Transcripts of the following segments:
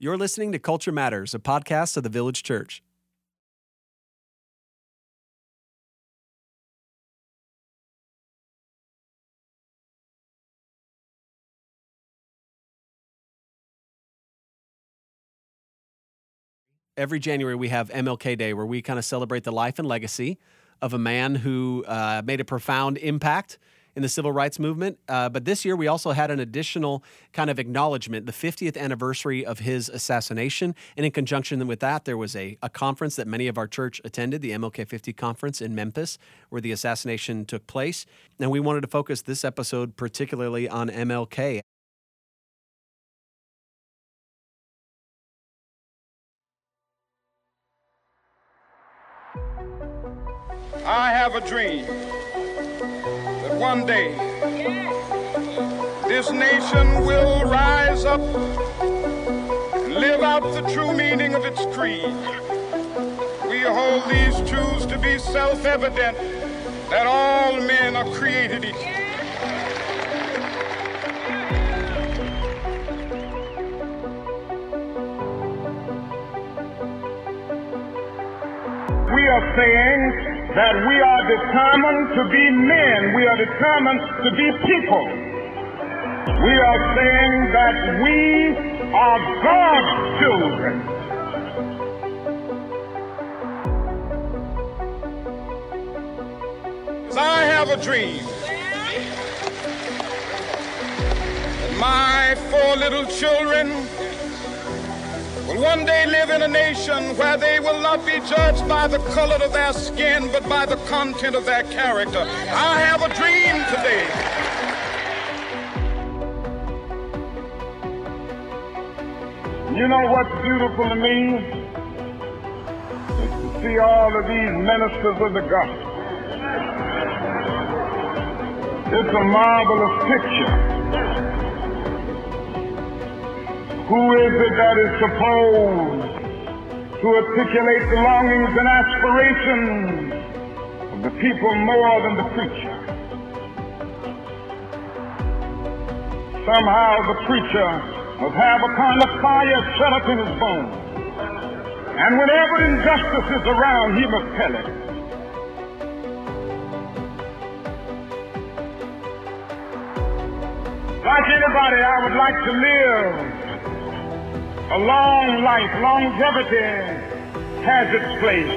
You're listening to Culture Matters, a podcast of the Village Church. Every January, we have MLK Day, where we kind of celebrate the life and legacy of a man who uh, made a profound impact in the civil rights movement. Uh, but this year, we also had an additional kind of acknowledgement, the 50th anniversary of his assassination. And in conjunction with that, there was a, a conference that many of our church attended, the MLK 50 conference in Memphis, where the assassination took place. And we wanted to focus this episode particularly on MLK. I have a dream one day this nation will rise up and live out the true meaning of its creed. We hold these truths to be self evident that all men are created equal. We are saying that we are determined to be men. We are determined to be people. We are saying that we are God's children. I have a dream my four little children will one day live in a nation where they will not be judged by the color of their skin, but by the content of their character. I have a dream today. You know what's beautiful to me? Is to see all of these ministers of the gospel. It's a marvelous picture. Who is it that is supposed to articulate the longings and aspirations of the people more than the preacher? Somehow the preacher must have a kind of fire shut up in his bones. And whenever injustice is around, he must tell it. Like anybody, I would like to live a long life. Longevity has its place.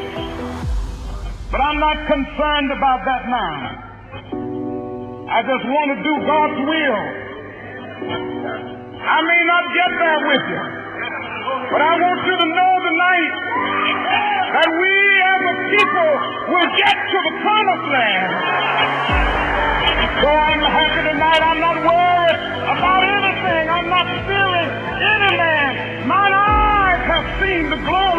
But I'm not concerned about that now. I just want to do God's will. I may not get there with you, but I want you to know tonight that we as a people will get to the promised land. So I'm happy tonight. I'm not worried about anything. I'm not fearing any man. Mine eyes have seen the glory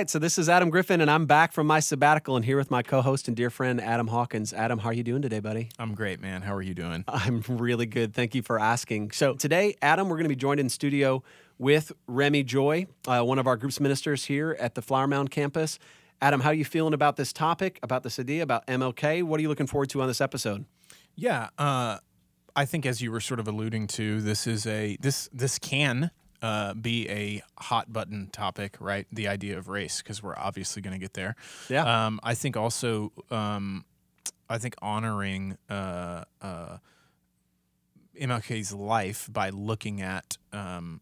right, so this is Adam Griffin, and I'm back from my sabbatical and here with my co-host and dear friend Adam Hawkins. Adam, how are you doing today, buddy? I'm great, man. How are you doing? I'm really good. Thank you for asking. So today, Adam, we're going to be joined in studio with Remy Joy, uh, one of our groups ministers here at the Flower Mound campus. Adam, how are you feeling about this topic, about this idea, about MLK? What are you looking forward to on this episode? Yeah, uh, I think as you were sort of alluding to, this is a this this can uh, be a hot button topic, right? The idea of race, because we're obviously going to get there. Yeah. Um, I think also, um, I think honoring uh, uh, MLK's life by looking at um,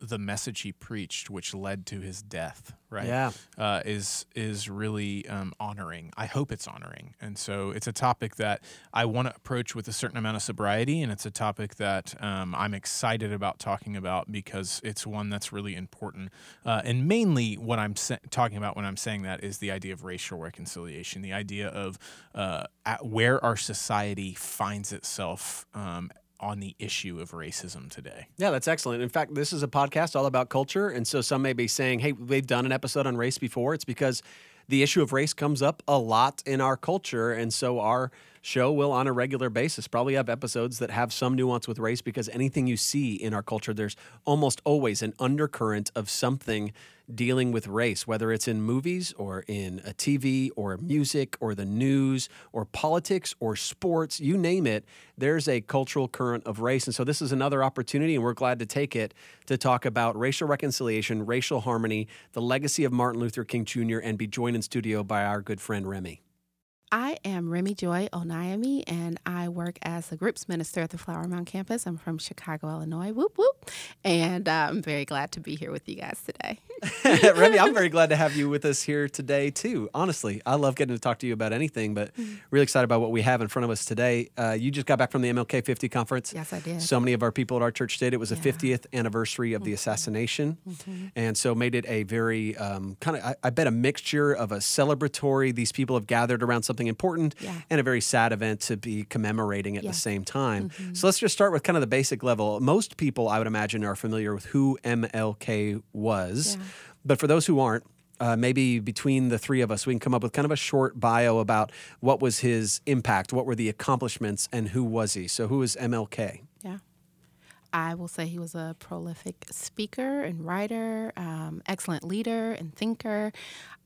the message he preached, which led to his death, right? Yeah. uh, is is really um, honoring. I hope it's honoring, and so it's a topic that I want to approach with a certain amount of sobriety, and it's a topic that um, I'm excited about talking about because it's one that's really important. Uh, and mainly, what I'm sa- talking about when I'm saying that is the idea of racial reconciliation, the idea of uh, at where our society finds itself. Um, on the issue of racism today. Yeah, that's excellent. In fact, this is a podcast all about culture. And so some may be saying, hey, we've done an episode on race before. It's because the issue of race comes up a lot in our culture. And so our show will, on a regular basis, probably have episodes that have some nuance with race because anything you see in our culture, there's almost always an undercurrent of something dealing with race, whether it's in movies or in a TV or music or the news or politics or sports, you name it, there's a cultural current of race. And so this is another opportunity, and we're glad to take it to talk about racial reconciliation, racial harmony, the legacy of Martin Luther King Jr., and be joined in studio by our good friend Remy. I am Remy Joy Onayemi, and I work as the groups minister at the Flower Mound campus. I'm from Chicago, Illinois. Whoop whoop! And uh, I'm very glad to be here with you guys today. Remy, I'm very glad to have you with us here today too. Honestly, I love getting to talk to you about anything, but really excited about what we have in front of us today. Uh, you just got back from the MLK 50 conference. Yes, I did. So many of our people at our church did. It was the 50th anniversary of the assassination, and so made it a very um, kind of, I, I bet, a mixture of a celebratory. These people have gathered around something important, Yeah. and a very sad event to be commemorating at Yeah. the same time. So let's just start with kind of the basic level. Most people, I would imagine, are familiar with who MLK was, Yeah. But for those who aren't. Uh, maybe between the three of us, we can come up with kind of a short bio about what was his impact, what were the accomplishments, and who was he. So, who is MLK? I will say he was a prolific speaker and writer, um, excellent leader and thinker.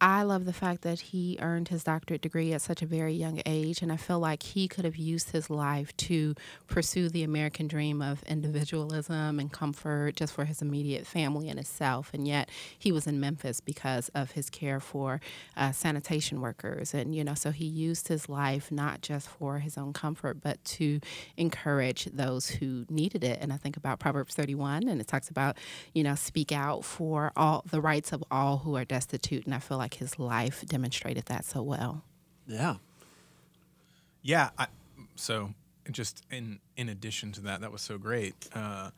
I love the fact that he earned his doctorate degree at such a very young age, and I feel like he could have used his life to pursue the American dream of individualism and comfort just for his immediate family and himself. And yet, he was in Memphis because of his care for uh, sanitation workers, and you know, so he used his life not just for his own comfort, but to encourage those who needed it. And I think about Proverbs 31, and it talks about, you know, speak out for all the rights of all who are destitute. And I feel like his life demonstrated that so well. Yeah. Yeah. I, so just in in addition to that, that was so great. Uh,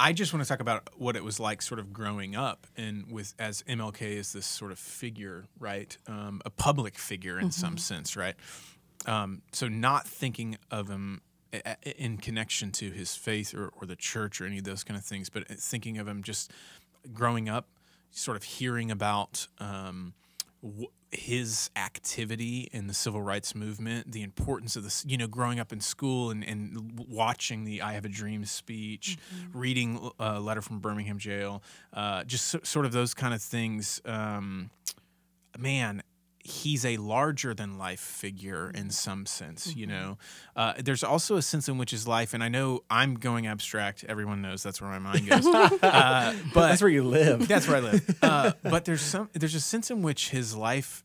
I just want to talk about what it was like, sort of growing up, and with as MLK is this sort of figure, right? Um, a public figure in some sense, right? Um, so not thinking of him a- a- in connection to his faith or, or the church or any of those kind of things, but thinking of him just growing up, sort of hearing about um, his activity in the civil rights movement, the importance of this, you know, growing up in school and, and watching the I Have a Dream speech, reading a letter from Birmingham jail, uh, just so, sort of those kind of things. Um, man, he's a larger than life figure in some sense, you know. Uh, there's also a sense in which his life, and I know I'm going abstract. Everyone knows that's where my mind goes. uh, but That's where you live. that's where I live. Uh, but there's some there's a sense in which his life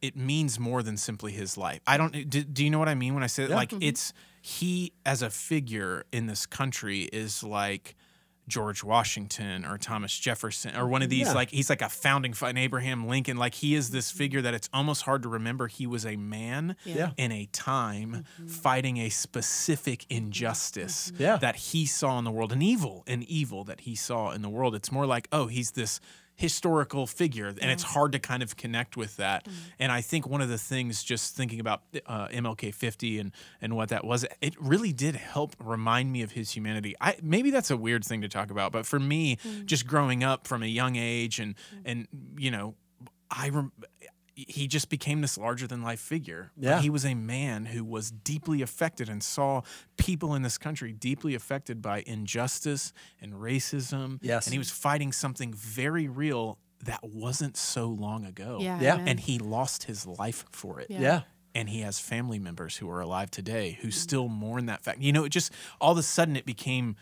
it means more than simply his life. I don't do, do you know what I mean when I say that? Yeah. like it's he as a figure in this country is like George Washington or Thomas Jefferson or one of these Yeah. like he's like a founding fa- Abraham Lincoln like he is this figure that it's almost hard to remember he was a man Yeah. in a time mm-hmm. fighting a specific injustice Yeah. that he saw in the world, an evil, an evil that he saw in the world. It's more like, oh, he's this historical figure, and it's hard to kind of connect with that. Mm-hmm. And I think one of the things, just thinking about uh, MLK 50 and and what that was, it really did help remind me of his humanity. I maybe that's a weird thing to talk about, but for me, mm. just growing up from a young age, and mm. and you know, I. Rem- he just became this larger than life figure. But Yeah. He was a man who was deeply affected and saw people in this country deeply affected by injustice and racism. Yes. And he was fighting something very real that wasn't so long ago. Yeah. Yeah. And he lost his life for it. Yeah. Yeah. And he has family members who are alive today who mm-hmm. still mourn that fact. You know, it just all of a sudden it became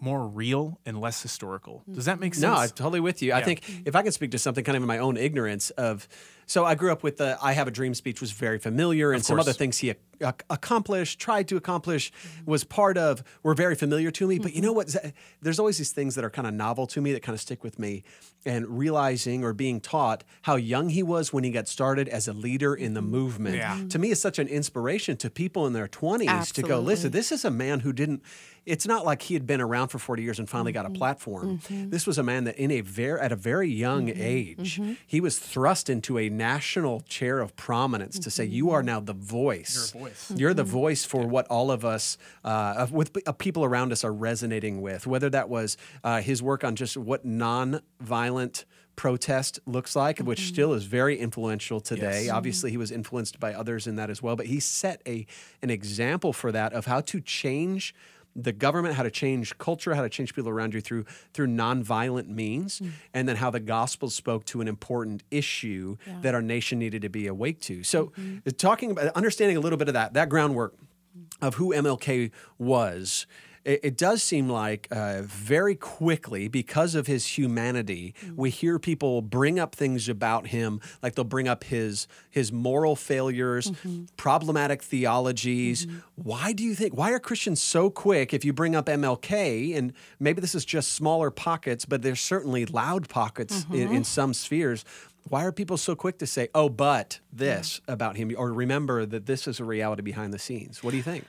more real and less historical. Does that make mm-hmm. sense? No, I'm totally with you. I think if I can speak to something kind of in my own ignorance of, so I grew up with the I Have a Dream speech was very familiar, and some other things he ac- ac- accomplished, tried to accomplish, was part of, were very familiar to me. But you know what? There's always these things that are kind of novel to me that kind of stick with me, and realizing or being taught how young he was when he got started as a leader in the movement. Yeah. To me, is such an inspiration to people in their 20s to go, listen, this is a man who didn't it's not like he had been around for 40 years and finally got a platform. This was a man that in a very at a very young age he was thrust into a national chair of prominence to say you are now the voice. You're voice. You're the voice for what all of us, uh, with uh, people around us, are resonating with. Whether that was uh, his work on just what non-violent protest looks like, which still is very influential today. Yes. Obviously, he was influenced by others in that as well, but he set a an example for that of how to change the government, how to change culture, how to change people around you through through nonviolent means, and then how the gospel spoke to an important issue that our nation needed to be awake to. So, uh, talking about understanding a little bit of that that groundwork of who MLK was. It, it does seem like uh, very quickly, because of his humanity, mm. we hear people bring up things about him, like they'll bring up his his moral failures, mm-hmm. problematic theologies. Mm-hmm. Why do you think? Why are Christians so quick if you bring up MLK? And maybe this is just smaller pockets, but there's certainly loud pockets in, mm-hmm. in some spheres. Why are people so quick to say, "Oh, but this about him," or remember that this is a reality behind the scenes? What do you think?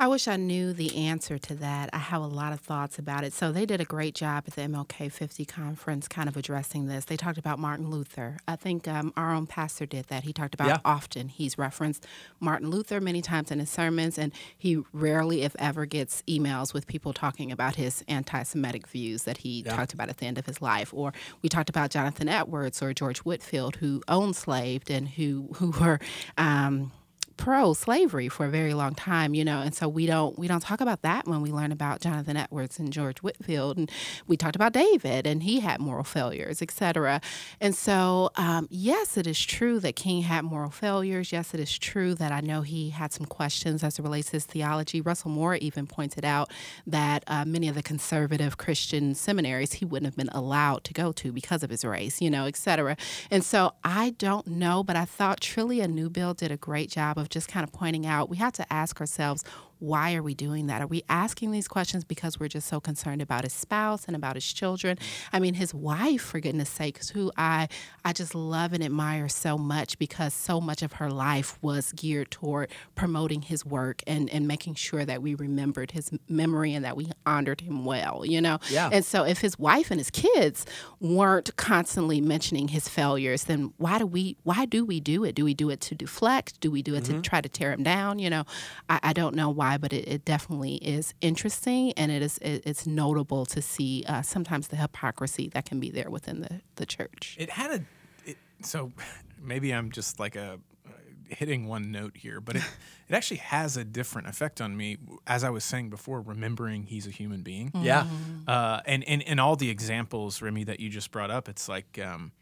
I wish I knew the answer to that. I have a lot of thoughts about it. So they did a great job at the MLK 50 conference kind of addressing this. They talked about Martin Luther. I think um, our own pastor did that. He talked about Yeah. often. He's referenced Martin Luther many times in his sermons, and he rarely, if ever, gets emails with people talking about his anti Semitic views that he talked about at the end of his life. Or we talked about Jonathan Edwards or George Whitefield, who owned slaved and who, who were. Um, pro slavery for a very long time, you know, and so we don't we don't talk about that when we learn about Jonathan Edwards and George Whitefield, and we talked about David and he had moral failures, etc. And so, um, yes, it is true that King had moral failures. Yes, it is true that I know he had some questions as it relates to his theology. Russell Moore even pointed out that uh, many of the conservative Christian seminaries he wouldn't have been allowed to go to because of his race, you know, etc. And so I don't know, but I thought Trillia Newbell did a great job of just kind of pointing out we have to ask ourselves why are we doing that? Are we asking these questions because we're just so concerned about his spouse and about his children? I mean, his wife, for goodness sakes, who I I just love and admire so much because so much of her life was geared toward promoting his work and, and making sure that we remembered his memory and that we honored him well, you know? Yeah. And so if his wife and his kids weren't constantly mentioning his failures, then why do we why do we do it? Do we do it to deflect? Do we do it to mm-hmm. try to tear him down? You know, I, I don't know why, but it, it definitely is interesting and it is it, it's notable to see uh, sometimes the hypocrisy that can be there within the, the church. It had a. It, so maybe I'm just like a uh, hitting one note here, but it, it actually has a different effect on me. As I was saying before, remembering he's a human being. Yeah. Uh, and, and and all the examples, Remy, that you just brought up, it's like, um,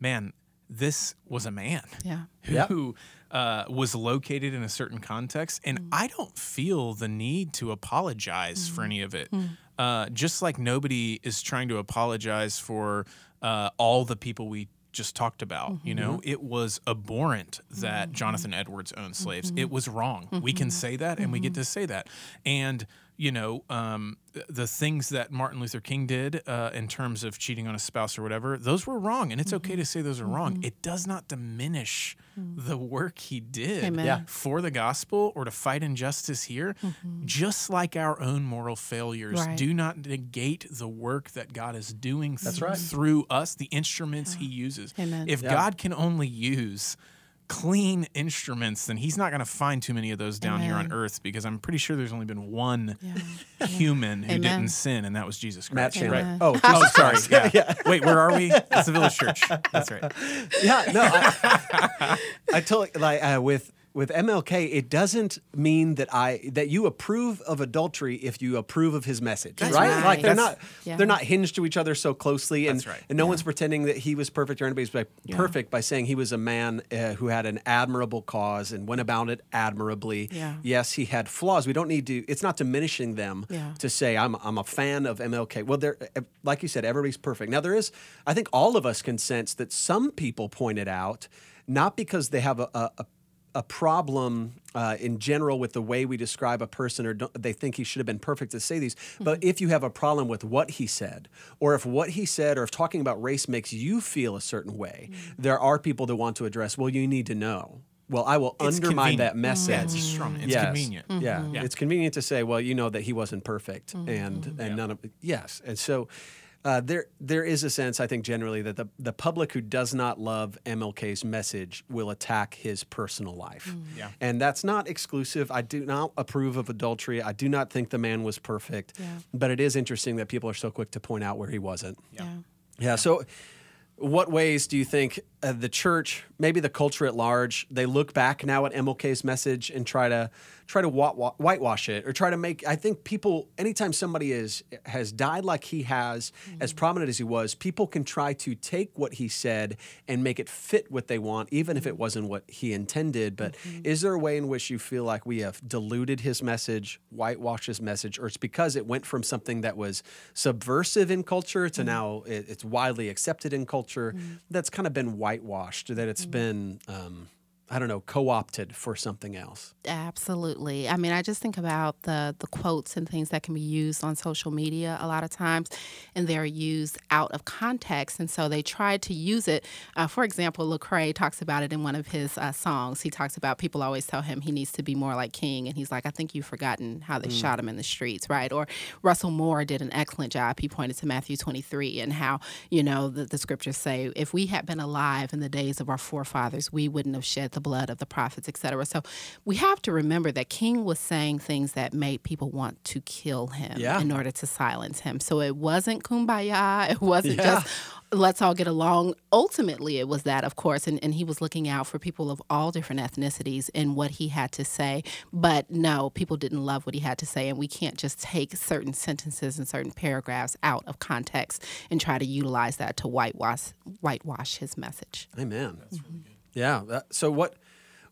man, this was a man Yeah. Yeah. who uh, was located in a certain context, and mm. I don't feel the need to apologize for mm. any of it. Mm. Uh, just like nobody is trying to apologize for uh, all the people we just talked about. You mm-hmm. know, it was abhorrent that mm-hmm. Jonathan Edwards owned slaves. Mm-hmm. It was wrong. We can say that, and we get to say that. And you know, um, the things that Martin Luther King did uh, in terms of cheating on a spouse or whatever, those were wrong, and it's okay mm-hmm. to say those are wrong. Mm-hmm. It does not diminish mm-hmm. the work he did Yeah. for the gospel or to fight injustice here. Just like our own moral failures Right. do not negate the work that God is doing th- right. through us, the instruments He ah. uses. Amen. If Yeah. God can only use clean instruments, then He's not going to find too many of those down here on earth because I'm pretty sure there's only been one Yeah. human who Amen. didn't sin, and that was Jesus Matt Christ. Chandler. Amen. Oh, Oh, sorry. Christ. Yeah. Wait, where are we? It's the Village Church. That's right. yeah, no, I, I totally like uh, with with MLK. It doesn't mean that I that you approve of adultery if you approve of his message, That's right? right. Like they're not Yeah. they're not hinged to each other so closely, and That's right. and no one's pretending that he was perfect or anybody's by, Yeah. perfect by saying he was a man uh, who had an admirable cause and went about it admirably. Yeah. Yes, he had flaws. We don't need to. It's not diminishing them Yeah. to say I'm I'm a fan of MLK. Well, there, like you said, everybody's perfect. Now there is, I think all of us can sense that some people pointed out, not because they have a a, a- a problem uh, in general with the way we describe a person, or don't, they think he should have been perfect to say these. But mm-hmm. if you have a problem with what he said, or if what he said, or if talking about race makes you feel a certain way, mm-hmm. there are people that want to address. Well, you need to know. Well, I will It's undermine that convenient. message. Yeah, it's strong. It's Yes. convenient. Yeah. Mm-hmm. Yeah. it's convenient to say, well, you know that he wasn't perfect, and and Yeah. none of yes, and so. Uh, there, there is a sense, I think, generally that the, the public who does not love MLK's message will attack his personal life. Yeah. And that's not exclusive. I do not approve of adultery. I do not think the man was perfect. Yeah. But it is interesting that people are so quick to point out where he wasn't. Yeah. Yeah. So, what ways do you think uh, the church, maybe the culture at large, they look back now at MLK's message and try to try to wa- wa- whitewash it or try to make? I think people, anytime somebody is has died like he has, as mm. prominent as he was, people can try to take what he said and make it fit what they want, even if it mm. wasn't what he intended. But mm-hmm. is there a way in which you feel like we have diluted his message, whitewashed his message, or it's because it went from something that was subversive in culture to mm. now it, it's widely accepted in culture that's kind of been whitewashed, that it's been, um, I don't know, co opted for something else? Absolutely. I mean, I just think about the the quotes and things that can be used on social media a lot of times, and they're used out of context, and so they try to use it. Uh, for example, Lecrae talks about it in one of his uh, songs. He talks about people always tell him he needs to be more like King, and he's like, I think you've forgotten how they shot him in the streets, right? Or Russell Moore did an excellent job. He pointed to Matthew 23 and how you know the, the scriptures say if we had been alive in the days of our forefathers, we wouldn't have shed the blood of the prophets, etc. So we have to remember that King was saying things that made people want to kill him Yeah. in order to silence him. So it wasn't kumbaya. It wasn't Yeah. just let's all get along. Ultimately, it was that, of course, and, and he was looking out for people of all different ethnicities in what he had to say. But no, people didn't love what he had to say, and we can't just take certain sentences and certain paragraphs out of context and try to utilize that to whitewash whitewash his message. Amen. Yeah. that- so what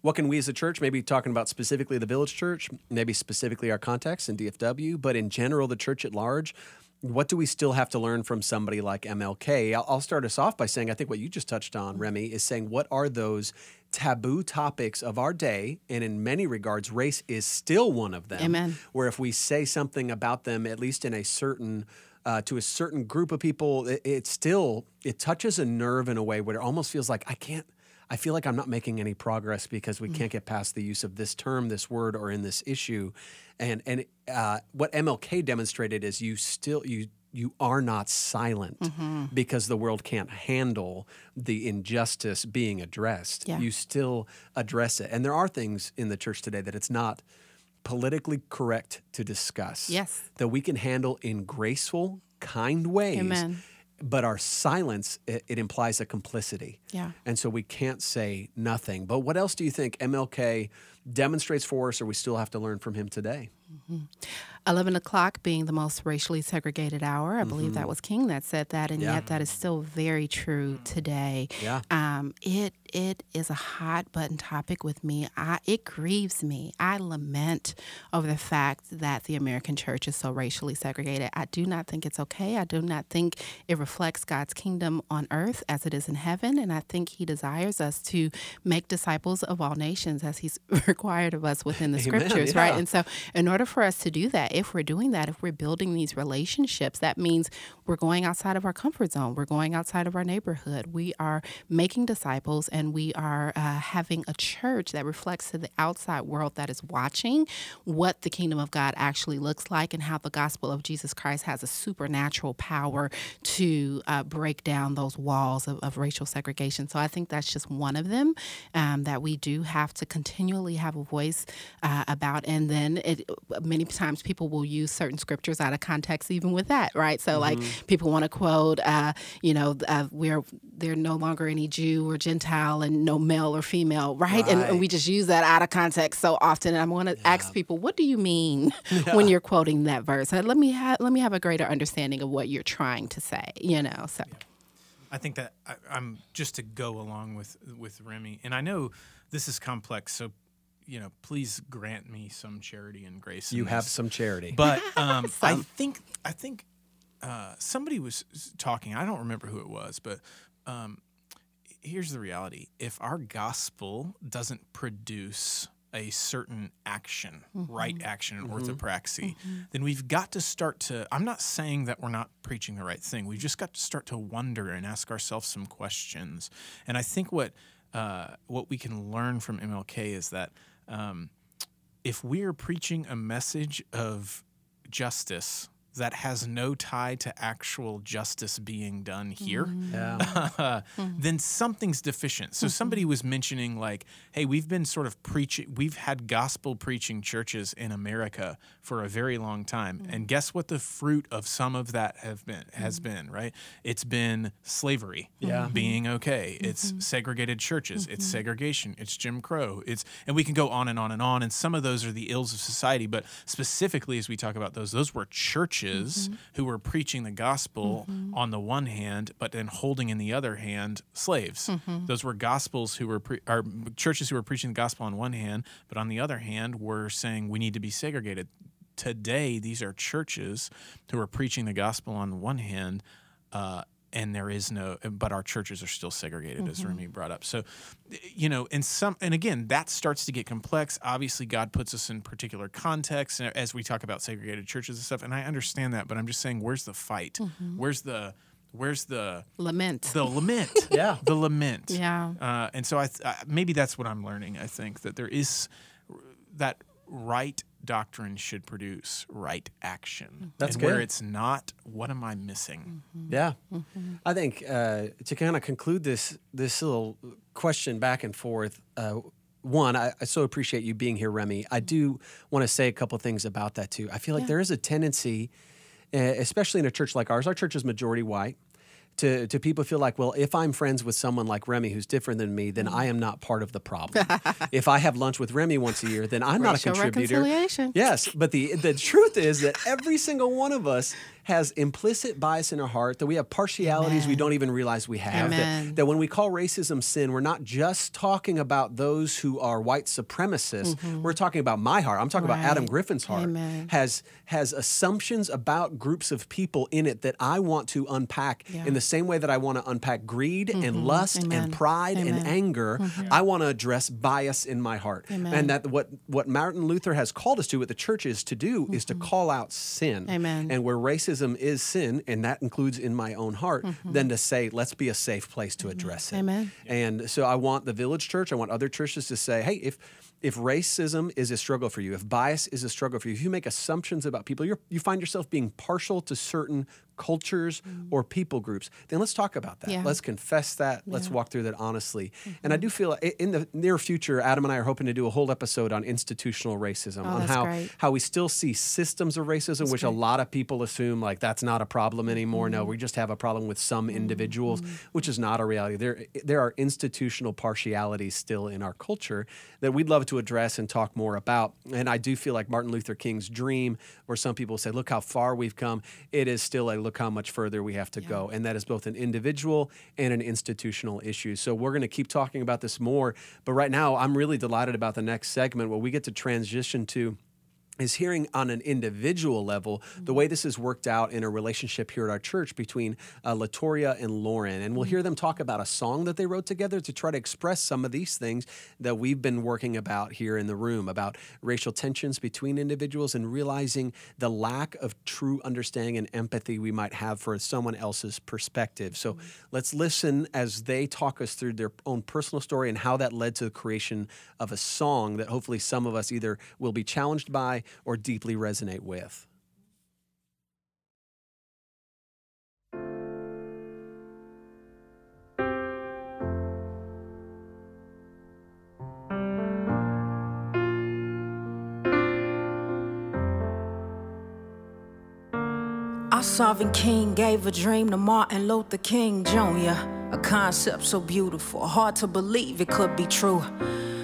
what can we as a church, maybe talking about specifically the village church, maybe specifically our context in DFW, but in general the church at large, what do we still have to learn from somebody like MLK? I'll, I'll start us off by saying I think what you just touched on, Remy, is saying what are those taboo topics of our day, and in many regards, race is still one of them. Amen. Where if we say something about them, at least in a certain uh, to a certain group of people, it, it still it touches a nerve in a way where it almost feels like I can't. I feel like I'm not making any progress because we can't get past the use of this term, this word, or in this issue. And and uh, what MLK demonstrated is you still you you are not silent because the world can't handle the injustice being addressed. Yeah. You still address it, and there are things in the church today that it's not politically correct to discuss. Yes. that we can handle in graceful, kind ways. Amen. But our silence, it, it implies a complicity. Yeah. And so we can't say nothing. But what else do you think MLK demonstrates for us, or we still have to learn from him today? 11 o'clock being the most racially segregated hour. I believe that was King that said that, and Mm-hmm. Yeah. yet that is still very true today. Yeah. Um, it it is a hot button topic with me. I, it grieves me. I lament over the fact that the American church is so racially segregated. I do not think it's okay. I do not think it reflects God's kingdom on earth as it is in heaven, and I think He desires us to make disciples of all nations as He's required of us within the Amen, scriptures, right? And so, in order for us to do that, if we're doing that, if we're building these relationships, that means we're going outside of our comfort zone. We're going outside of our neighborhood. We are making disciples and we are uh, having a church that reflects to the outside world that is watching what the kingdom of God actually looks like and how the gospel of Jesus Christ has a supernatural power to uh, break down those walls of, of racial segregation. So, I think that's just one of them um, that we do have to continually have a voice uh, about. And then it, many times people will use certain scriptures out of context, even with that, right? So, like people want to quote, uh, you know, uh, we're there no longer any Jew or Gentile and no male or female, right? And, and we just use that out of context so often. And I want to ask people, what do you mean when you're quoting that verse? Uh, Let me ha- let me have a greater understanding of what you're trying to say. You know, so. I think that I, I'm just to go along with with Remy, and I know this is complex, so you know, please grant me some charity and grace. You have some charity. But um, I think I think uh, somebody was talking. I don't remember who it was, but um, here's the reality: if our gospel doesn't produce a certain action, right action, and orthopraxy, then we've got to start to. I'm not saying that we're not preaching the right thing. We've just got to start to wonder and ask ourselves some questions. And I think what uh, what we can learn from MLK is that. Um, if we are preaching a message of justice that has no tie to actual justice being done here, mm-hmm. Yeah. then something's deficient. So somebody was mentioning like, hey, we've been sort of preaching, we've had gospel preaching churches in America for a very long time, mm-hmm. and guess what? The fruit of some of that have been has mm-hmm. been right. It's been slavery, Yeah. being okay. It's segregated churches. It's segregation. It's Jim Crow. It's and we can go on and on and on. And some of those are the ills of society, but specifically as we talk about those, those were churches Mm-hmm. who were preaching the gospel mm-hmm. on the one hand, but then holding in the other hand slaves. Mm-hmm. Those were gospels who were pre- or churches who were preaching the gospel on one hand, but on the other hand were saying we need to be segregated. Today, these are churches who are preaching the gospel on one hand, uh, and there is no, but our churches are still segregated, as Remy brought up. So, you know, and some, and again, that starts to get complex. Obviously, God puts us in particular contexts and as we talk about segregated churches and stuff, and I understand that, but I'm just saying, where's the fight? Where's the, where's the, Lament. the lament? Yeah. the lament. Yeah. Uh, and so I th- uh, maybe that's what I'm learning. I think that there is that right doctrine should produce right action. That's and where it's not, what am I missing? Yeah, I think uh, to kind of conclude this this little question back and forth. Uh, one, I, I so appreciate you being here, Remy. I do want to say a couple things about that too. I feel like there is a tendency, uh, especially in a church like ours. Our church is majority white. To, to people feel like, well, if I'm friends with someone like Remy who's different than me, then I am not part of the problem. if I have lunch with Remy once a year, then I'm not a contributor. reconciliation. Yes, but the the truth is that every single one of us has implicit bias in our heart, that we have partialities we don't even realize we have. That, that when we call racism sin, we're not just talking about those who are white supremacists. Mm-hmm. We're talking about my heart. I'm talking about Adam Mm-hmm. Griffin's heart. Amen. Has has assumptions about groups of people in it that I want to unpack Yeah. in the same way that I want to unpack greed and mm-hmm. lust and Amen. pride and Amen. anger. Mm-hmm. I want to address bias in my heart. Amen. And that what what Martin Luther has called us to, what the church is to do, is to call out sin. Amen. And where racism is sin, and that includes in my own heart, mm-hmm. then to say, let's be a safe place to mm-hmm. address it. Amen. And so I want the village church, I want other churches to say, hey, if if racism is a struggle for you, if bias is a struggle for you, if you make assumptions about people, you're, you find yourself being partial to certain cultures or people groups, then let's talk about that. Yeah. Let's confess that. Let's walk through that honestly. And I do feel in the near future, Adam and I are hoping to do a whole episode on institutional racism, on how great. how we still see systems of racism, which a lot of people assume like that's not a problem anymore. No, we just have a problem with some individuals, which is not a reality. There there are institutional partialities still in our culture that we'd love to address and talk more about. And I do feel like Martin Luther King's dream, where some people say, "Look how far we've come," it is still a look how much further we have to go, and that is both an individual and an institutional issue. So we're going to keep talking about this more. But right now, I'm really delighted about the next segment where we get to transition to is hearing on an individual level the way this has worked out in a relationship here at our church between uh, Latoria and Lauren. And we'll hear them talk about a song that they wrote together to try to express some of these things that we've been working about here in the room about racial tensions between individuals and realizing the lack of true understanding and empathy we might have for someone else's perspective. So let's listen as they talk us through their own personal story and how that led to the creation of a song that hopefully some of us either will be challenged by or deeply resonate with. Our sovereign king gave a dream to Martin Luther King Jr. A concept so beautiful, hard to believe it could be true.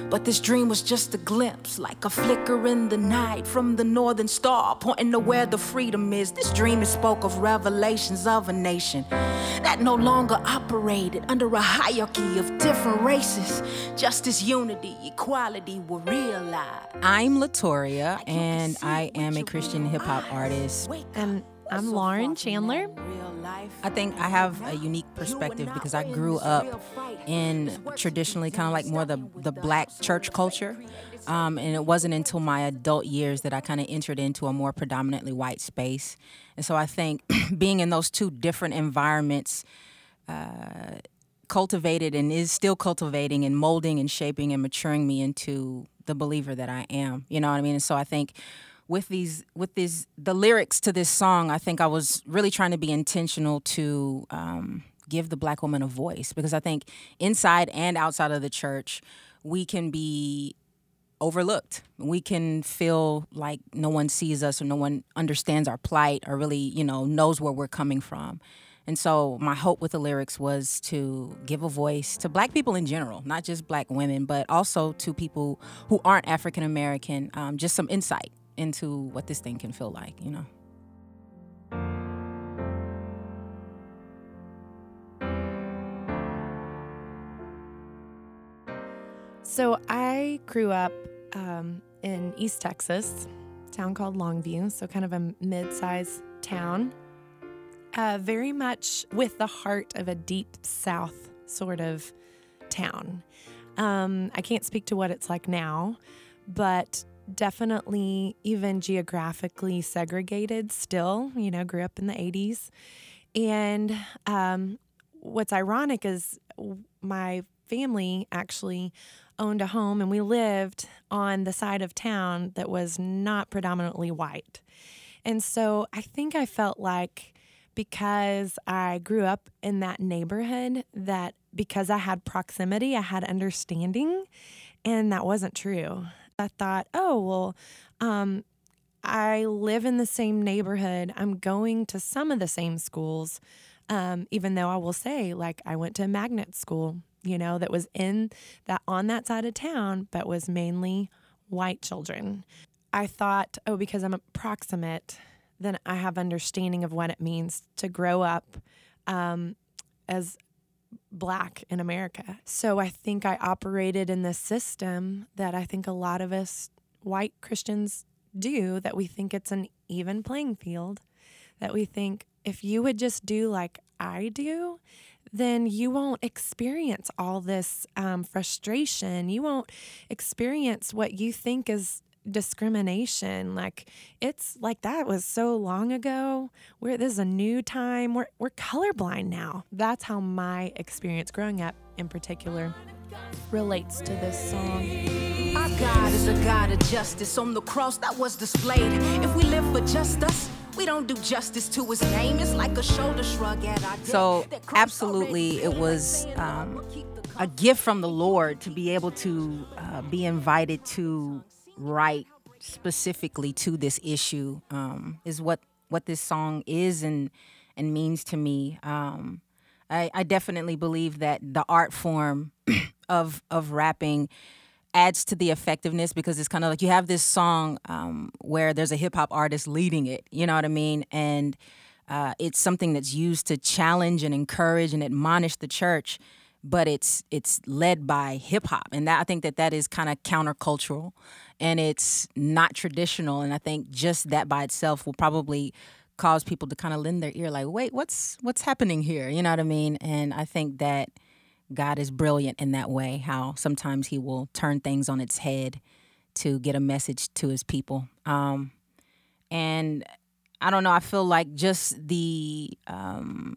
But this dream was just a glimpse, like a flicker in the night from the northern star, pointing to where the freedom is. This dream it spoke of revelations of a nation that no longer operated under a hierarchy of different races. Justice, unity, equality were realized. I'm Latoria, and I am a Christian hip hop artist. And I'm Lauren Chandler. I think I have a unique perspective because I grew up in traditionally kind of like more the, the black church culture. Um, and it wasn't until my adult years that I kind of entered into a more predominantly white space. And so I think being in those two different environments uh, cultivated and is still cultivating and molding and shaping and maturing me into the believer that I am. You know what I mean? And so I think with these with these the lyrics to this song, I think I was really trying to be intentional to um, give the black woman a voice because I think inside and outside of the church, we can be overlooked. We can feel like no one sees us or no one understands our plight or really, you know, knows where we're coming from. And so my hope with the lyrics was to give a voice to black people in general, not just black women, but also to people who aren't African American, um, just some insight into what this thing can feel like, you know. So I grew up um, in East Texas, town called Longview, so kind of a mid-sized town. Uh, very much with the heart of a deep South sort of town. Um, I can't speak to what it's like now, but definitely even geographically segregated still. You know, grew up in the 80s. And um, what's ironic is my family actually owned a home and we lived on the side of town that was not predominantly white. And so I think I felt like because I grew up in that neighborhood that because I had proximity, I had understanding, and that wasn't true. I thought, oh, well, um, I live in the same neighborhood. I'm going to some of the same schools, um, even though I will say, like, I went to a magnet school you know, that was in that on that side of town, but was mainly white children. I thought, oh, because I'm approximate, then I have understanding of what it means to grow up um, as black in America. So I think I operated in this system that I think a lot of us white Christians do, that we think it's an even playing field, that we think if you would just do like I do, then you won't experience all this um, frustration. You won't experience what you think is discrimination. Like it's like that was so long ago. We're this is a new time. We're we're colorblind now. That's how my experience growing up in particular relates to this song. Our God is a God of justice on the cross that was displayed. If we live for justice, we don't do justice to his name. It's like a shoulder shrug at our So, absolutely, it was um, a gift from the Lord to be able to uh, be invited to write specifically to this issue. Um, is what what this song is and and means to me. Um, I, I definitely believe that the art form of of rapping adds to the effectiveness because it's kind of like you have this song um, where there's a hip hop artist leading it. You know what I mean? And uh, it's something that's used to challenge and encourage and admonish the church, but it's it's led by hip hop, and that I think that that is kind of countercultural, and it's not traditional. And I think just that by itself will probably cause people to kind of lend their ear, like, wait, what's what's happening here? You know what I mean? And I think that God is brilliant in that way, how sometimes He will turn things on its head to get a message to His people. Um, and I don't know, I feel like just the um,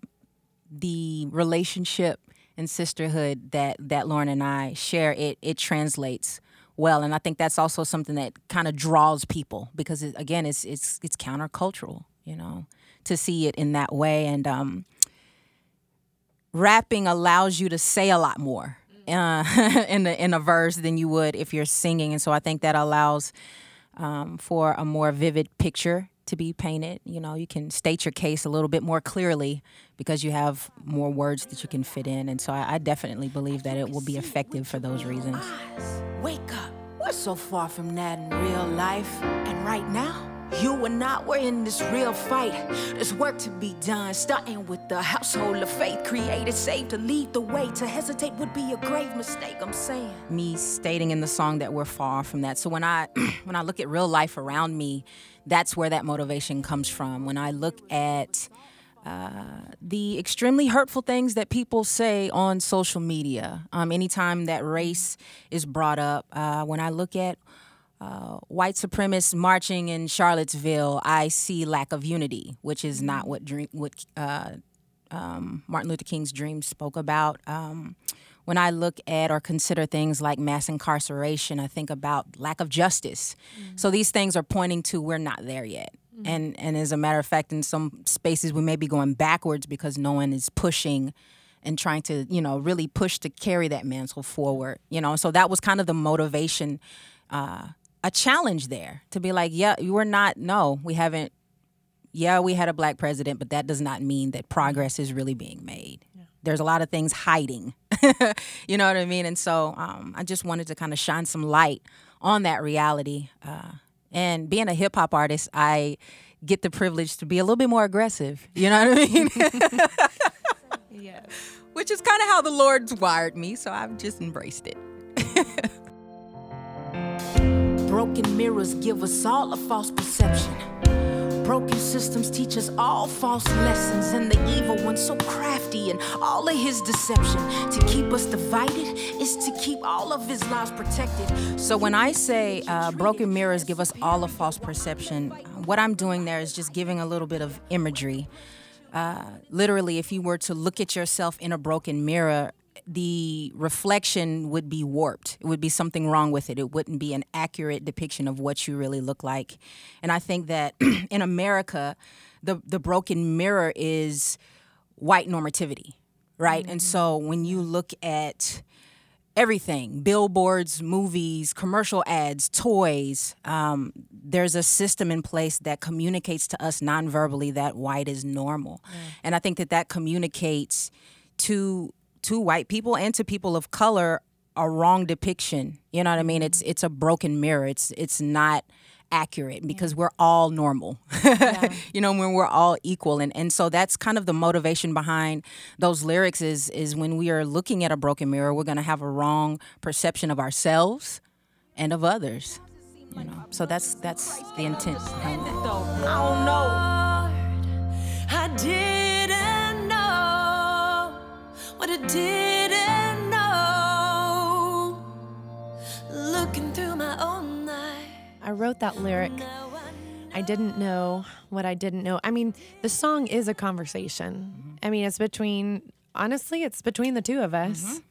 the relationship and sisterhood that that Lauren and I share, it it translates well, and I think that's also something that kind of draws people because it, again, it's it's it's countercultural, you know, to see it in that way, and um, rapping allows you to say a lot more uh, in the in a verse than you would if you're singing, and so I think that allows um, for a more vivid picture to be painted. You know, you can state your case a little bit more clearly because you have more words that you can fit in, and so I, I definitely believe that it will be effective for those reasons. Wake up! We're so far from that in real life, and right now. You and I, we're in this real fight. There's work to be done, starting with the household of faith. Created, saved to lead the way. To hesitate would be a grave mistake, I'm saying. Me stating in the song that we're far from that. So when I when I look at real life around me, that's where that motivation comes from. When I look at uh, the extremely hurtful things that people say on social media, um, anytime that race is brought up, uh, when I look at uh, white supremacists marching in Charlottesville, I see lack of unity, which is not what dream, what uh, um, Martin Luther King's dream spoke about. Um, when I look at or consider things like mass incarceration, I think about lack of justice. So these things are pointing to we're not there yet. And and as a matter of fact, in some spaces we may be going backwards because no one is pushing and trying to, you know, really push to carry that mantle forward. You know, so that was kind of the motivation, uh, a challenge there to be like, yeah, we're not. No, we haven't. Yeah, we had a black president, but that does not mean that progress is really being made. There's a lot of things hiding. you know what I mean? And so um, I just wanted to kind of shine some light on that reality. Uh, and being a hip hop artist, I get the privilege to be a little bit more aggressive. You know what I mean? Yes. Which is kind of how the Lord's wired me, so I've just embraced it. Broken mirrors give us all a false perception. Broken systems teach us all false lessons, and the evil one so crafty and all of his deception to keep us divided is to keep all of his laws protected. So when I say uh, broken mirrors give us all a false perception, what I'm doing there is just giving a little bit of imagery. Uh, literally, if you were to look at yourself in a broken mirror, the reflection would be warped. It would be something wrong with it. It wouldn't be an accurate depiction of what you really look like. And I think that in America, the the broken mirror is white normativity, right? And so when you look at everything billboards movies commercial ads toys um, there's a system in place that communicates to us non-verbally that white is normal and i think that that communicates to to white people and to people of color a wrong depiction. You know what i mean? It's it's a broken mirror. It's it's not accurate because we're all normal. You know when we're all equal. And and so that's kind of the motivation behind those lyrics is is when we are looking at a broken mirror we're going to have a wrong perception of ourselves and of others you know? So that's that's the intent I don't know. I didn't know what I didn't know. Looking through my own eyes. I wrote that lyric. I didn't know what I didn't know. I mean, the song is a conversation. I mean, it's between honestly, it's between the two of us,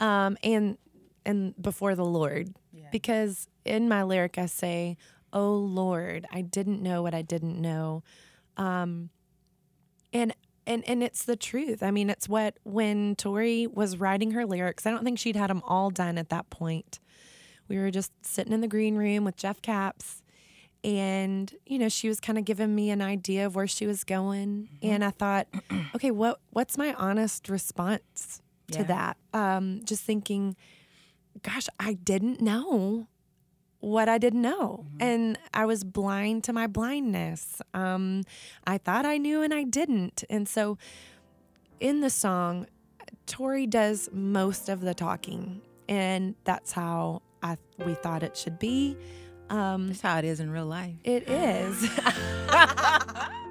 um, and and before the Lord, because in my lyric I say, "Oh Lord, I didn't know what I didn't know," um, and and and it's the truth. I mean, it's what when Tori was writing her lyrics. I don't think she'd had them all done at that point. We were just sitting in the green room with Jeff Caps and you know she was kind of giving me an idea of where she was going and i thought okay what what's my honest response to Yeah. that um just thinking gosh i didn't know what i didn't know. And i was blind to my blindness. Um i thought i knew and i didn't. And so in the song tori does most of the talking and that's how i we thought it should be. Um that's how it is in real life. it is.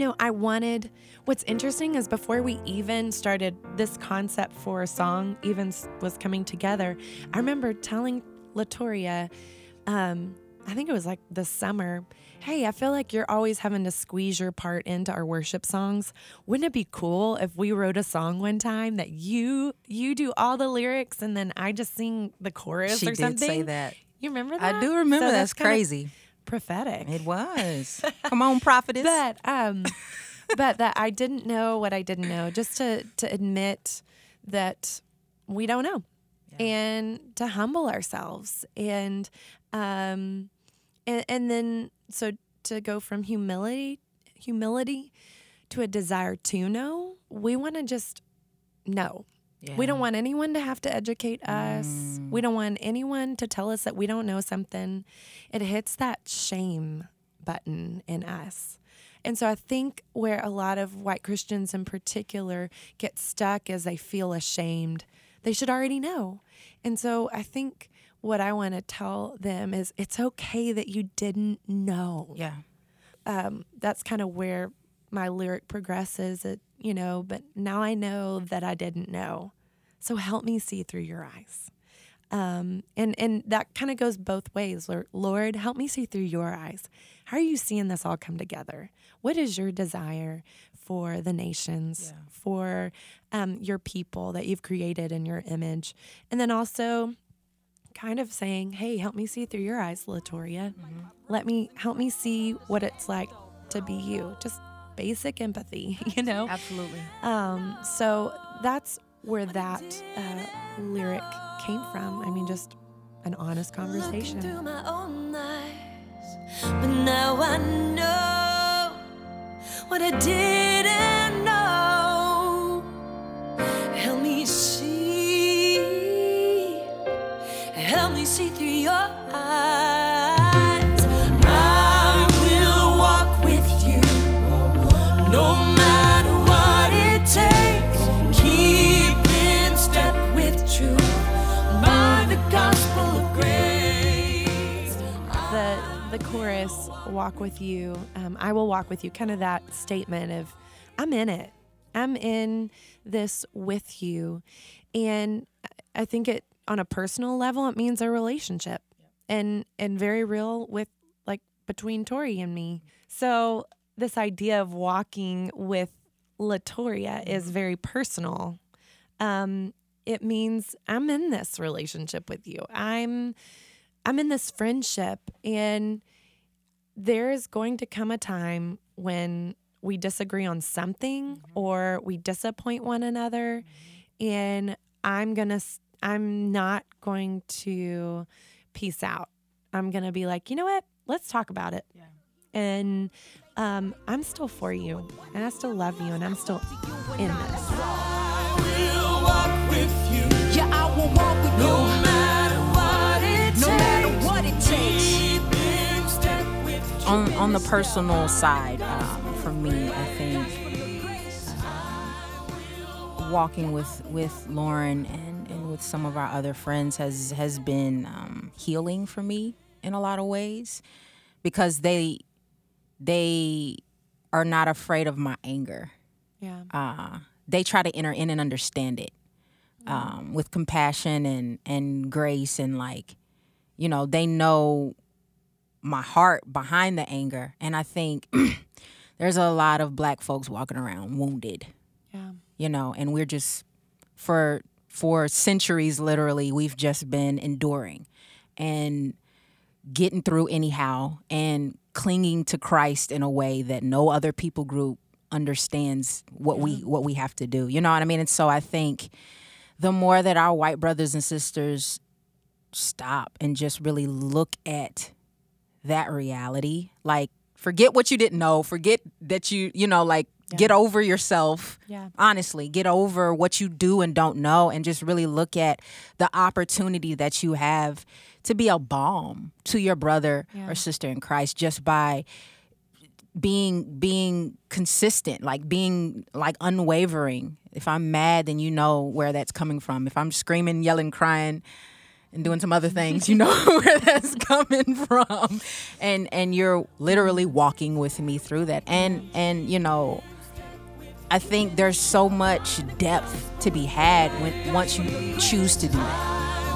know, I wanted what's interesting is before we even started this concept for a song even was coming together, I remember telling Latoria, um, I think it was like the summer, hey, I feel like you're always having to squeeze your part into our worship songs. Wouldn't it be cool if we wrote a song one time that you you do all the lyrics and then I just sing the chorus she or did something? say that You remember that? i do remember So that's, kinda crazy prophetic. it was. Come on prophetess. But um but that I didn't know what I didn't know just to to admit that we don't know and to humble ourselves and um and, and then so to go from humility humility to a desire to know we want to just know we don't want anyone to have to educate us. We don't want anyone to tell us that we don't know something. It hits that shame button in us. And so I think where a lot of white Christians in particular get stuck is they feel ashamed. They should already know. And so I think what I want to tell them is it's okay that you didn't know yeah um, that's kind of where my lyric progresses. It, you know, but now I know that I didn't know. So help me see through your eyes. Um, and and that kind of goes both ways. Lord, Lord, help me see through your eyes. How are you seeing this all come together? What is your desire for the nations, for um, your people that you've created in your image, and then also kind of saying, "Hey, help me see through your eyes, Latoria. Let me help me see what it's like to be you." Just basic empathy, you know. Absolutely. Um, so that's where that uh, lyric came from. I mean, just an honest conversation. through my own eyes, but now I know what I didn't know. Help me see, help me see through your chorus walk with you um, i will walk with you kind of that statement of i'm in it. I'm in this with you. And i think it on a personal level it means a relationship and and very real with like between tori and me. So this idea of walking with latoria is very personal. Um, it means i'm in this relationship with you. I'm I'm in this friendship, and there is going to come a time when we disagree on something or we disappoint one another, and I'm gonna, i'm not going to peace out. I'm gonna be like, you know what? Let's talk about it. And um, I'm still for you, and I still love you, and I'm still in this. On on the personal side, um, for me, I think um, walking with with Lauren and, and with some of our other friends has has been um, healing for me in a lot of ways because they they are not afraid of my anger. Yeah. Uh, they try to enter in and understand it um, with compassion and and grace and like you know they know my heart behind the anger and i think there's a lot of black folks walking around wounded. Yeah. you know and we're just for for centuries literally we've just been enduring and getting through anyhow and clinging to christ in a way that no other people group understands what we what we have to do. You know what i mean? And so i think the more that our white brothers and sisters stop and just really look at that reality. Like forget what you didn't know. Forget that you you know like get over yourself. Yeah. honestly get over what you do and don't know and just really look at the opportunity that you have to be a balm to your brother or sister in christ just by being being consistent like being like unwavering. If i'm mad then you know where that's coming from. If i'm screaming yelling crying and doing some other things you know where that's coming from. And and you're literally walking with me through that. And and you know i think there's so much depth to be had when once you choose to do that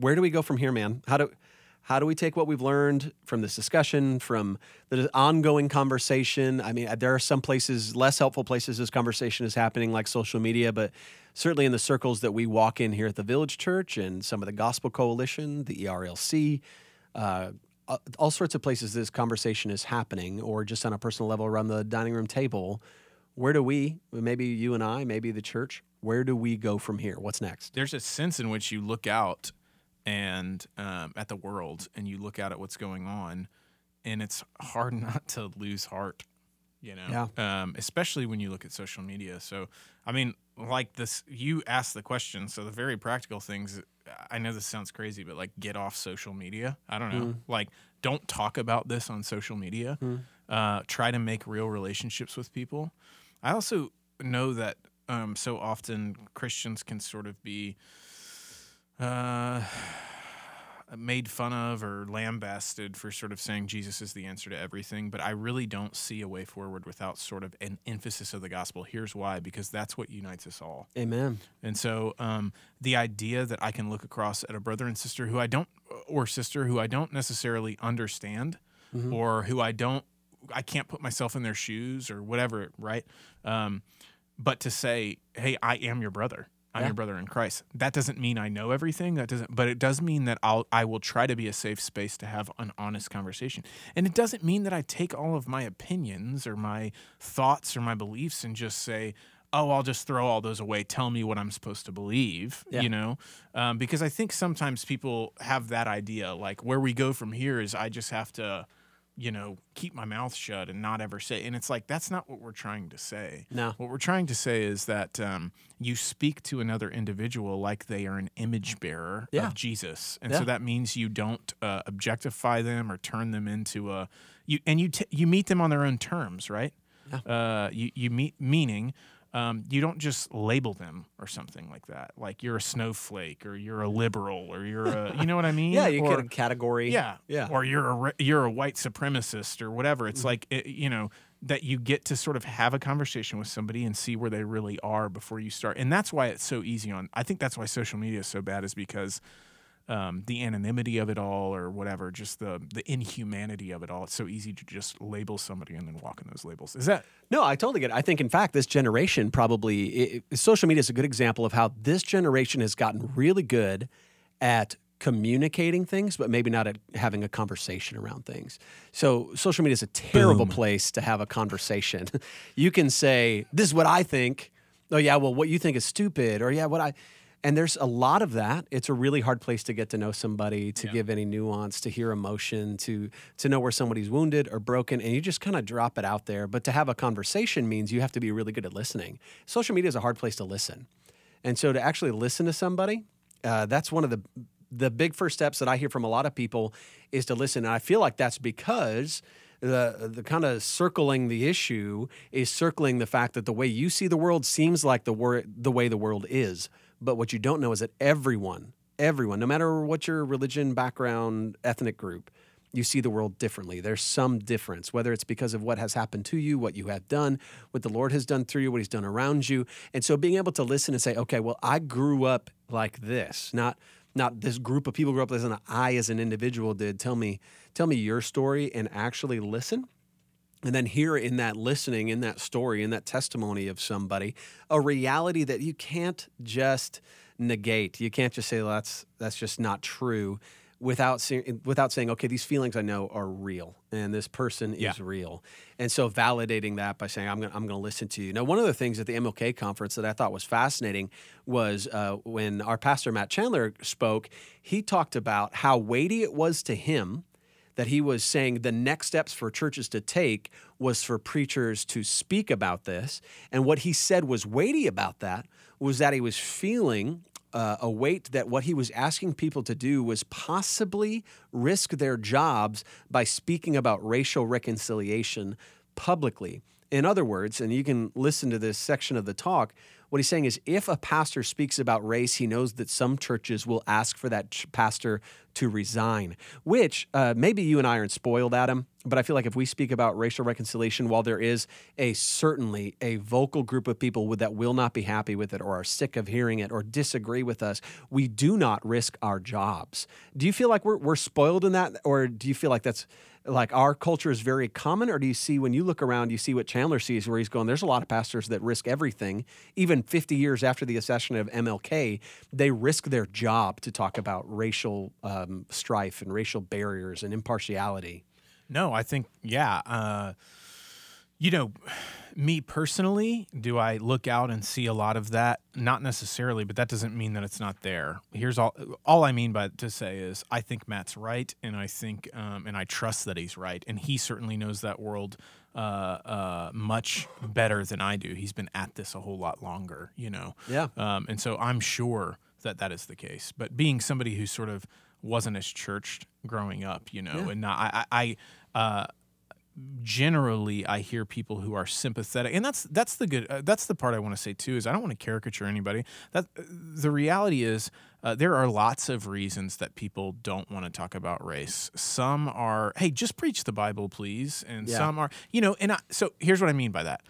where do we go from here, man? How do how do we take what we've learned from this discussion, from the ongoing conversation? I mean, there are some places, less helpful places, this conversation is happening, like social media, but certainly in the circles that we walk in here at the Village Church and some of the Gospel Coalition, the ERLC, uh, all sorts of places this conversation is happening, or just on a personal level around the dining room table. where do we, maybe you and I, maybe the church, where do we go from here? What's next? There's a sense in which you look out and um, at the world and you look out at what's going on, and it's hard not to lose heart. You know, um, especially when you look at social media. So, I mean, like this, you asked the question. So the very practical things. I know this sounds crazy, but like, get off social media. I don't know. Like, don't talk about this on social media. Uh, try to make real relationships with people. I also know that um, so often Christians can sort of be uh, made fun of or lambasted for sort of saying Jesus is the answer to everything, but I really don't see a way forward without sort of an emphasis of the gospel. Here's why because that's what unites us all. Amen. And so um, the idea that I can look across at a brother and sister who I don't, or sister who I don't necessarily understand, or who I don't, I can't put myself in their shoes or whatever, right? Um, but to say, hey, I am your brother. I'm Yeah. your brother in Christ. That doesn't mean I know everything. That doesn't, but it does mean that I'll, I will try to be a safe space to have an honest conversation. And it doesn't mean that I take all of my opinions or my thoughts or my beliefs and just say, oh, I'll just throw all those away. Tell me what I'm supposed to believe, Yeah. you know? Um, because I think sometimes people have that idea, like where we go from here is I just have to, you know, keep my mouth shut and not ever say. And it's like, that's not what we're trying to say. No. What we're trying to say is that um, you speak to another individual like they are an image bearer Yeah. of Jesus, and Yeah. so that means you don't uh, objectify them or turn them into a you, and you t- you meet them on their own terms, right? Uh, you you meet meaning. Um, you don't just label them or something like that, like you're a snowflake or you're a liberal or you're a, you know what I mean? Yeah, you or, get a category. yeah, Yeah. Or you're a you're a white supremacist or whatever. Mm-hmm. It's like it, you know that you get to sort of have a conversation with somebody and see where they really are before you start. And that's why it's so easy on. I think that's why social media is so bad is because um, the anonymity of it all or whatever, just the the inhumanity of it all. It's so easy to just label somebody and then walk in those labels. Is that No, I totally get it. I think, in fact, this generation probably, i social media is a good example of how this generation has gotten really good at communicating things, but maybe not at having a conversation around things. So, social media is a terrible place to have a conversation. you can say, This is what I think. Oh, yeah, well, what you think is stupid. Or, yeah, what I. And there's a lot of that. It's a really hard place to get to know somebody, to give any nuance, to hear emotion, to to know where somebody's wounded or broken, and you just kind of drop it out there. But to have a conversation means you have to be really good at listening. Social media is a hard place to listen, and so to actually listen to somebody, uh, that's one of the the big first steps that I hear from a lot of people is to listen. And I feel like that's because the the kind of circling the issue is circling the fact that the way you see the world seems like the wor- the way the world is. But what you don't know is that everyone, everyone, no matter what your religion, background, ethnic group, you see the world differently. There's some difference, whether it's because of what has happened to you, what you have done, what the Lord has done through you, what He's done around you. And so being able to listen and say, okay, well, I grew up like this, not not this group of people grew up as an I as an individual did. Tell me, tell me your story and actually listen. And then hear in that listening, in that story, in that testimony of somebody, a reality that you can't just negate. You can't just say well, that's that's just not true, without saying without saying, okay, these feelings I know are real, and this person Yeah. is real. And so validating that by saying, I'm gonna I'm gonna listen to you. Now, one of the things at the MLK conference that I thought was fascinating was uh, when our pastor Matt Chandler spoke. He talked about how weighty it was to him that he was saying the next steps for churches to take was for preachers to speak about this. And what he said was weighty about that was that he was feeling uh, a weight that what he was asking people to do was possibly risk their jobs by speaking about racial reconciliation publicly. In other words, and you can listen to this section of the talk, what he's saying is if a pastor speaks about race, he knows that some churches will ask for that ch- pastor to resign, which uh, maybe you and I aren't spoiled, Adam, but I feel like if we speak about racial reconciliation, while there is a certainly a vocal group of people with, that will not be happy with it or are sick of hearing it or disagree with us, we do not risk our jobs. Do you feel like we're, we're spoiled in that, or do you feel like that's like our culture is very common, or do you see when you look around, you see what Chandler sees, where he's going, there's a lot of pastors that risk everything. Even 50 years after the assassination of MLK, they risk their job to talk about racial um, strife and racial barriers and impartiality. No, I think yeah. Uh, you know, me personally, do I look out and see a lot of that? Not necessarily, but that doesn't mean that it's not there. Here's all all I mean by to say is I think Matt's right, and I think um, and I trust that he's right, and he certainly knows that world uh, uh, much better than I do. He's been at this a whole lot longer, you know. Yeah. Um, and so I'm sure that that is the case. But being somebody who sort of wasn't as churched growing up, you know, Yeah. and not, I, I, I uh, generally I hear people who are sympathetic, and that's that's the good. Uh, that's the part I want to say too. Is I don't want to caricature anybody. That the reality is. Uh, there are lots of reasons that people don't want to talk about race. Some are, hey, just preach the Bible, please, and Yeah. some are, you know. And I, so here's what I mean by that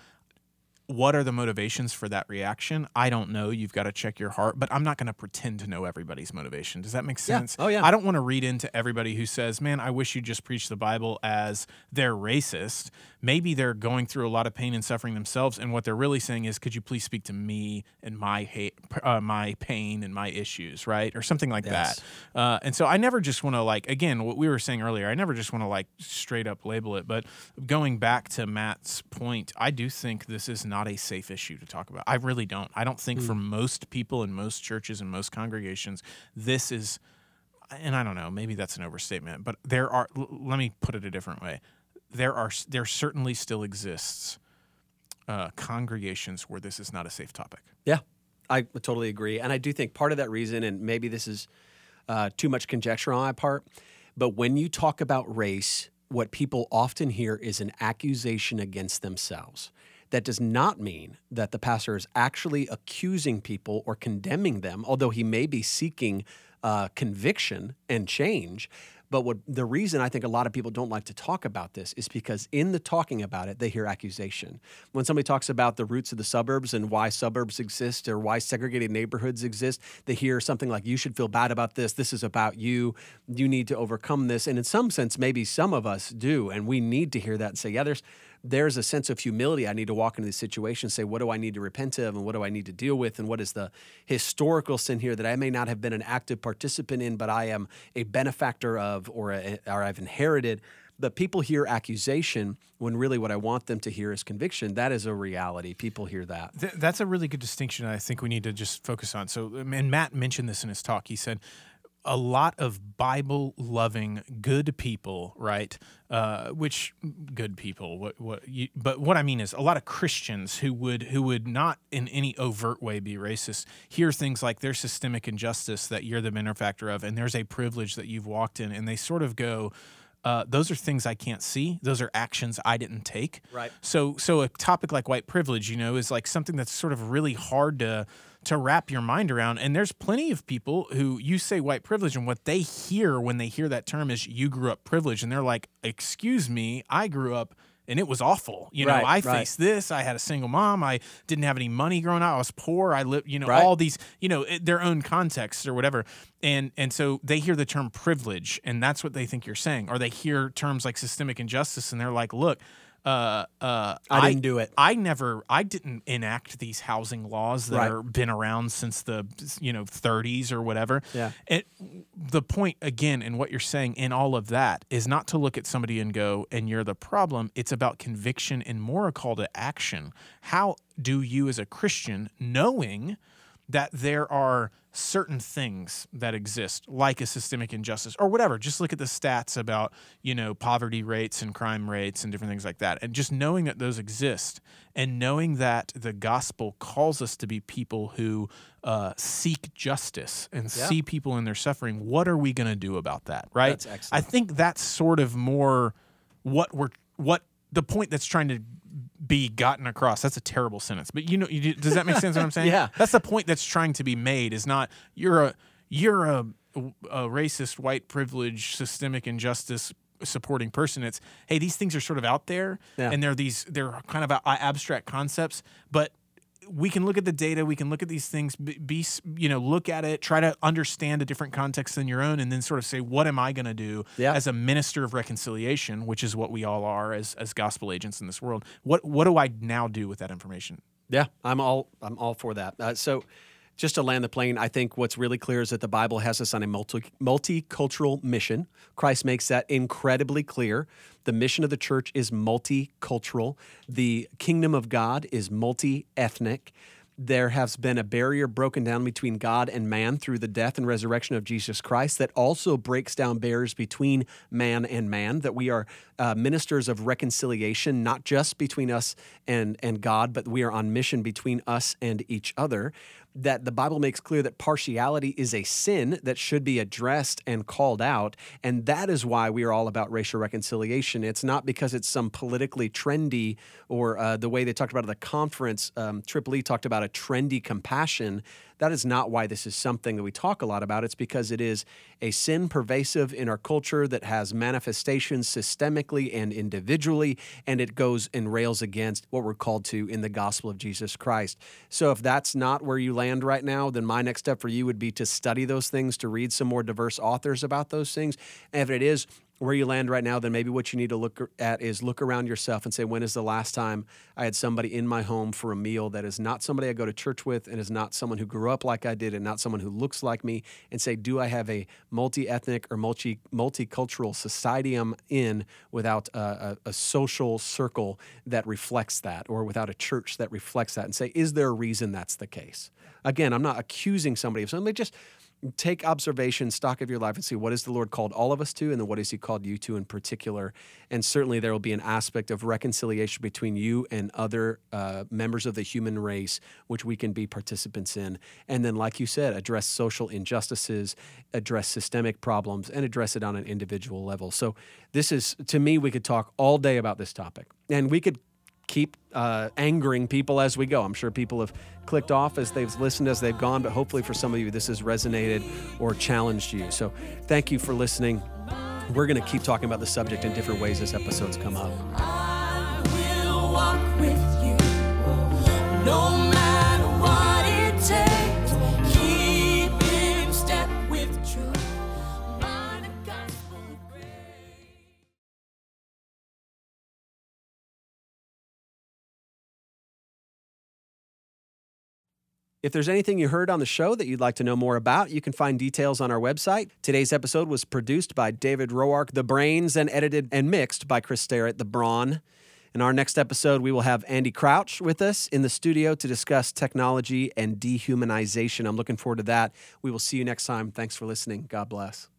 what are the motivations for that reaction? I don't know. You've got to check your heart, but I'm not going to pretend to know everybody's motivation. Does that make Yeah. sense? Oh, yeah. I don't want to read into everybody who says, "Man, I wish you just preach the Bible" as they're racist. Maybe they're going through a lot of pain and suffering themselves, and what they're really saying is, "Could you please speak to me and my hate, uh, my pain and my issues, right, or something like Yes. that." Uh, and so I never just want to like again what we were saying earlier. I never just want to like straight up label it. But going back to Matt's point, I do think this is not a safe issue to talk about. I really don't. I don't think for most people in most churches and most congregations, this is. And I don't know, maybe that's an overstatement, but there are. l- let me put it a different way. There are. There certainly still exists uh, congregations where this is not a safe topic. Yeah, I totally agree. And I do think part of that reason, and maybe this is uh, too much conjecture on my part, but when you talk about race, what people often hear is an accusation against themselves. That does not mean that the pastor is actually accusing people or condemning them, although he may be seeking uh, conviction and change. But what the reason I think a lot of people don't like to talk about this is because in the talking about it, they hear accusation. When somebody talks about the roots of the suburbs and why suburbs exist or why segregated neighborhoods exist, they hear something like, you should feel bad about this. This is about you. You need to overcome this. And in some sense, maybe some of us do. And we need to hear that and say, yeah, there's there's a sense of humility. I need to walk into these situations, say, what do I need to repent of and what do I need to deal with? And what is the historical sin here that I may not have been an active participant in, but I am a benefactor of or, a, or I've inherited. But people hear accusation when really what I want them to hear is conviction. That is a reality. People hear that. Th- that's a really good distinction. I think we need to just focus on. So, um, and Matt mentioned this in his talk. He said a lot of Bible loving good people, right? Uh, which good people? What? What? You, but what I mean is a lot of Christians who would who would not in any overt way be racist hear things like there's systemic injustice that you're the benefactor of, and there's a privilege that you've walked in, and they sort of go. Uh, those are things I can't see. Those are actions I didn't take. Right. So so a topic like white privilege, you know, is like something that's sort of really hard to to wrap your mind around. And there's plenty of people who you say white privilege and what they hear when they hear that term is you grew up privileged and they're like, "Excuse me, I grew up and it was awful. You know, Right, I right. faced this. I had a single mom. I didn't have any money growing up. I was poor. I lived, you know, Right. all these, you know, their own contexts or whatever. And and so they hear the term privilege, and that's what they think you're saying. Or they hear terms like systemic injustice, and they're like, look. Uh, uh, I didn't do it. I never, I didn't enact these housing laws that Right. are been around since the you know 30s or whatever. Yeah. It, the point again, in what you're saying in all of that is not to look at somebody and go, and you're the problem. It's about conviction and more a call to action. How do you, as a Christian, knowing that there are certain things that exist, like a systemic injustice or whatever. Just look at the stats about, you know, poverty rates and crime rates and different things like that. And just knowing that those exist and knowing that the gospel calls us to be people who uh, seek justice and Yeah. see people in their suffering, what are we going to do about that? Right. That's excellent. I think that's sort of more what we're, what the point that's trying to be gotten across. That's a terrible sentence, but you know, you, does that make sense? What I'm saying? Yeah. That's the point that's trying to be made. Is not you're a you're a, a racist, white privilege, systemic injustice supporting person. It's hey, these things are sort of out there, Yeah. and they're these they're kind of abstract concepts, but we can look at the data, we can look at these things, be, you know, look at it, try to understand a different context than your own, and then sort of say, what am I going to do Yeah. as a minister of reconciliation, which is what we all are as as gospel agents in this world. What what do I now do with that information? Yeah, I'm all I'm all for that. Uh, so, just to land the plane, I think what's really clear is that the Bible has us on a multi, multicultural mission. Christ makes that incredibly clear. The mission of the church is multicultural. The kingdom of God is multi ethnic. There has been a barrier broken down between God and man through the death and resurrection of Jesus Christ that also breaks down barriers between man and man, that we are uh, ministers of reconciliation, not just between us and, and God, but we are on mission between us and each other that the Bible makes clear that partiality is a sin that should be addressed and called out. And that is why we are all about racial reconciliation. It's not because it's some politically trendy or uh, the way they talked about at the conference, um, Triple E talked about a trendy compassion. That is not why this is something that we talk a lot about. It's because it is a sin pervasive in our culture that has manifestations systemically and individually, and it goes and rails against what we're called to in the gospel of Jesus Christ. So if that's not where you land right now, then my next step for you would be to study those things, to read some more diverse authors about those things. And if it is, where you land right now, then maybe what you need to look at is look around yourself and say, when is the last time I had somebody in my home for a meal that is not somebody I go to church with and is not someone who grew up like I did and not someone who looks like me? And say, do I have a multi ethnic or multi multicultural society I'm in without a, a, a social circle that reflects that or without a church that reflects that? And say, is there a reason that's the case? Again, I'm not accusing somebody of something, just take observation, stock of your life, and see what is the Lord called all of us to, and then what has He called you to in particular. And certainly there will be an aspect of reconciliation between you and other uh, members of the human race, which we can be participants in. And then, like you said, address social injustices, address systemic problems, and address it on an individual level. So, this is, to me, we could talk all day about this topic. And we could keep uh, angering people as we go. I'm sure people have clicked off as they've listened as they've gone, but hopefully for some of you, this has resonated or challenged you. So thank you for listening. We're going to keep talking about the subject in different ways as episodes come up. If there's anything you heard on the show that you'd like to know more about, you can find details on our website. Today's episode was produced by David Roark, The Brains, and edited and mixed by Chris Starrett, The Brawn. In our next episode, we will have Andy Crouch with us in the studio to discuss technology and dehumanization. I'm looking forward to that. We will see you next time. Thanks for listening. God bless.